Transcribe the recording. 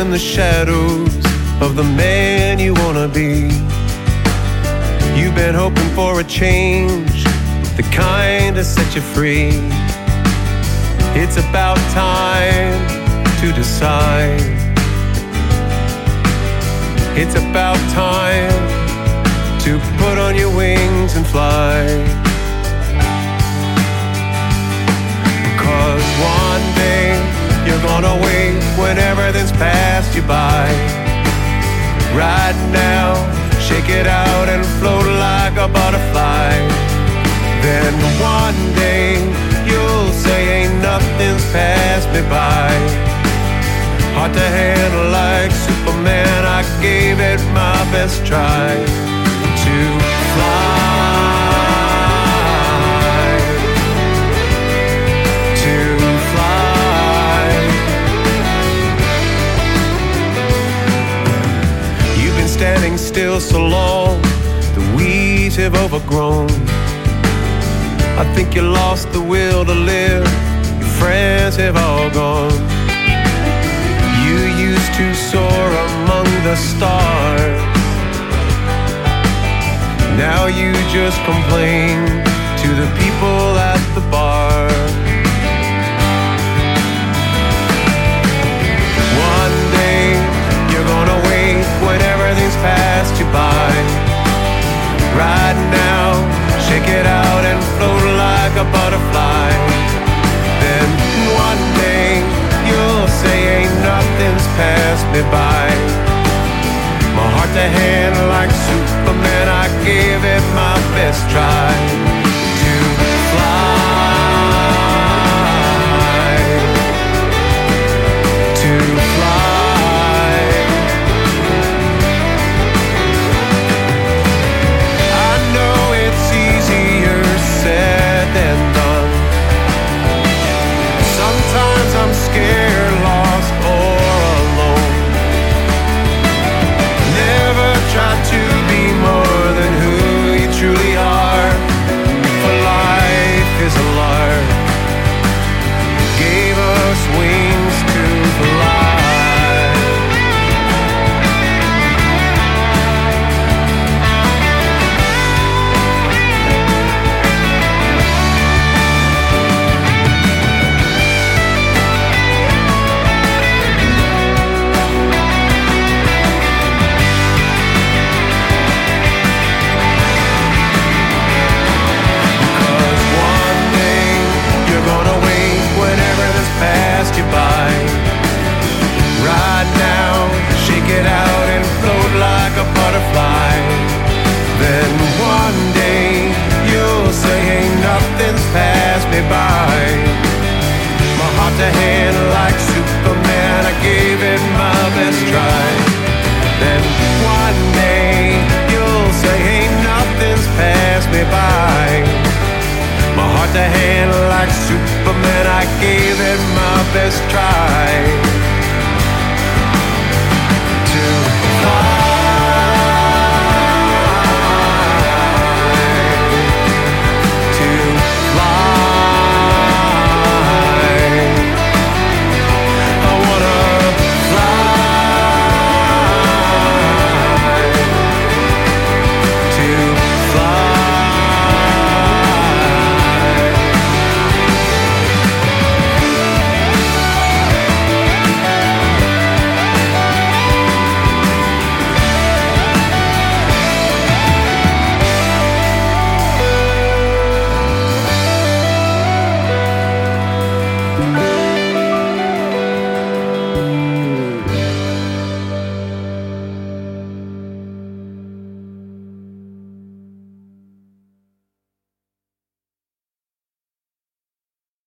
in the shadows of the man you wanna be. You've been hoping for a change, the kind to set you free. It's about time to decide. It's about time to put on your wings and fly. Cause one day you're gonna wake passed you by. Right now, shake it out and float like a butterfly. Then one day you'll say ain't nothing's passed me by. Hard to handle like Superman, I gave it my best try to still so long, the weeds have overgrown. I think you lost the will to live, your friends have all gone. You used to soar among the stars. Now you just complain to the people at the bar. Me by. My heart to hand like Superman, I gave it my best try like Superman, I gave it my best try.